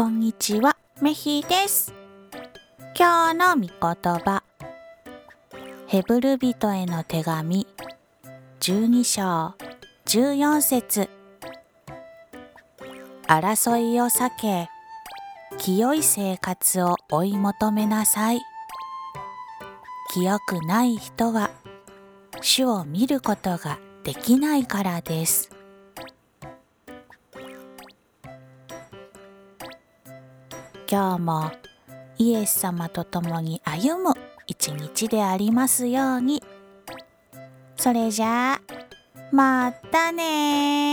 こんにちは、メヒです。今日の御言葉。ヘブル人への手紙、12章、14節争いを避け、清い生活を追い求めなさい。清くない人は、主を見ることができないからです。今日もイエス様と共に歩む一日でありますように。それじゃあ、またね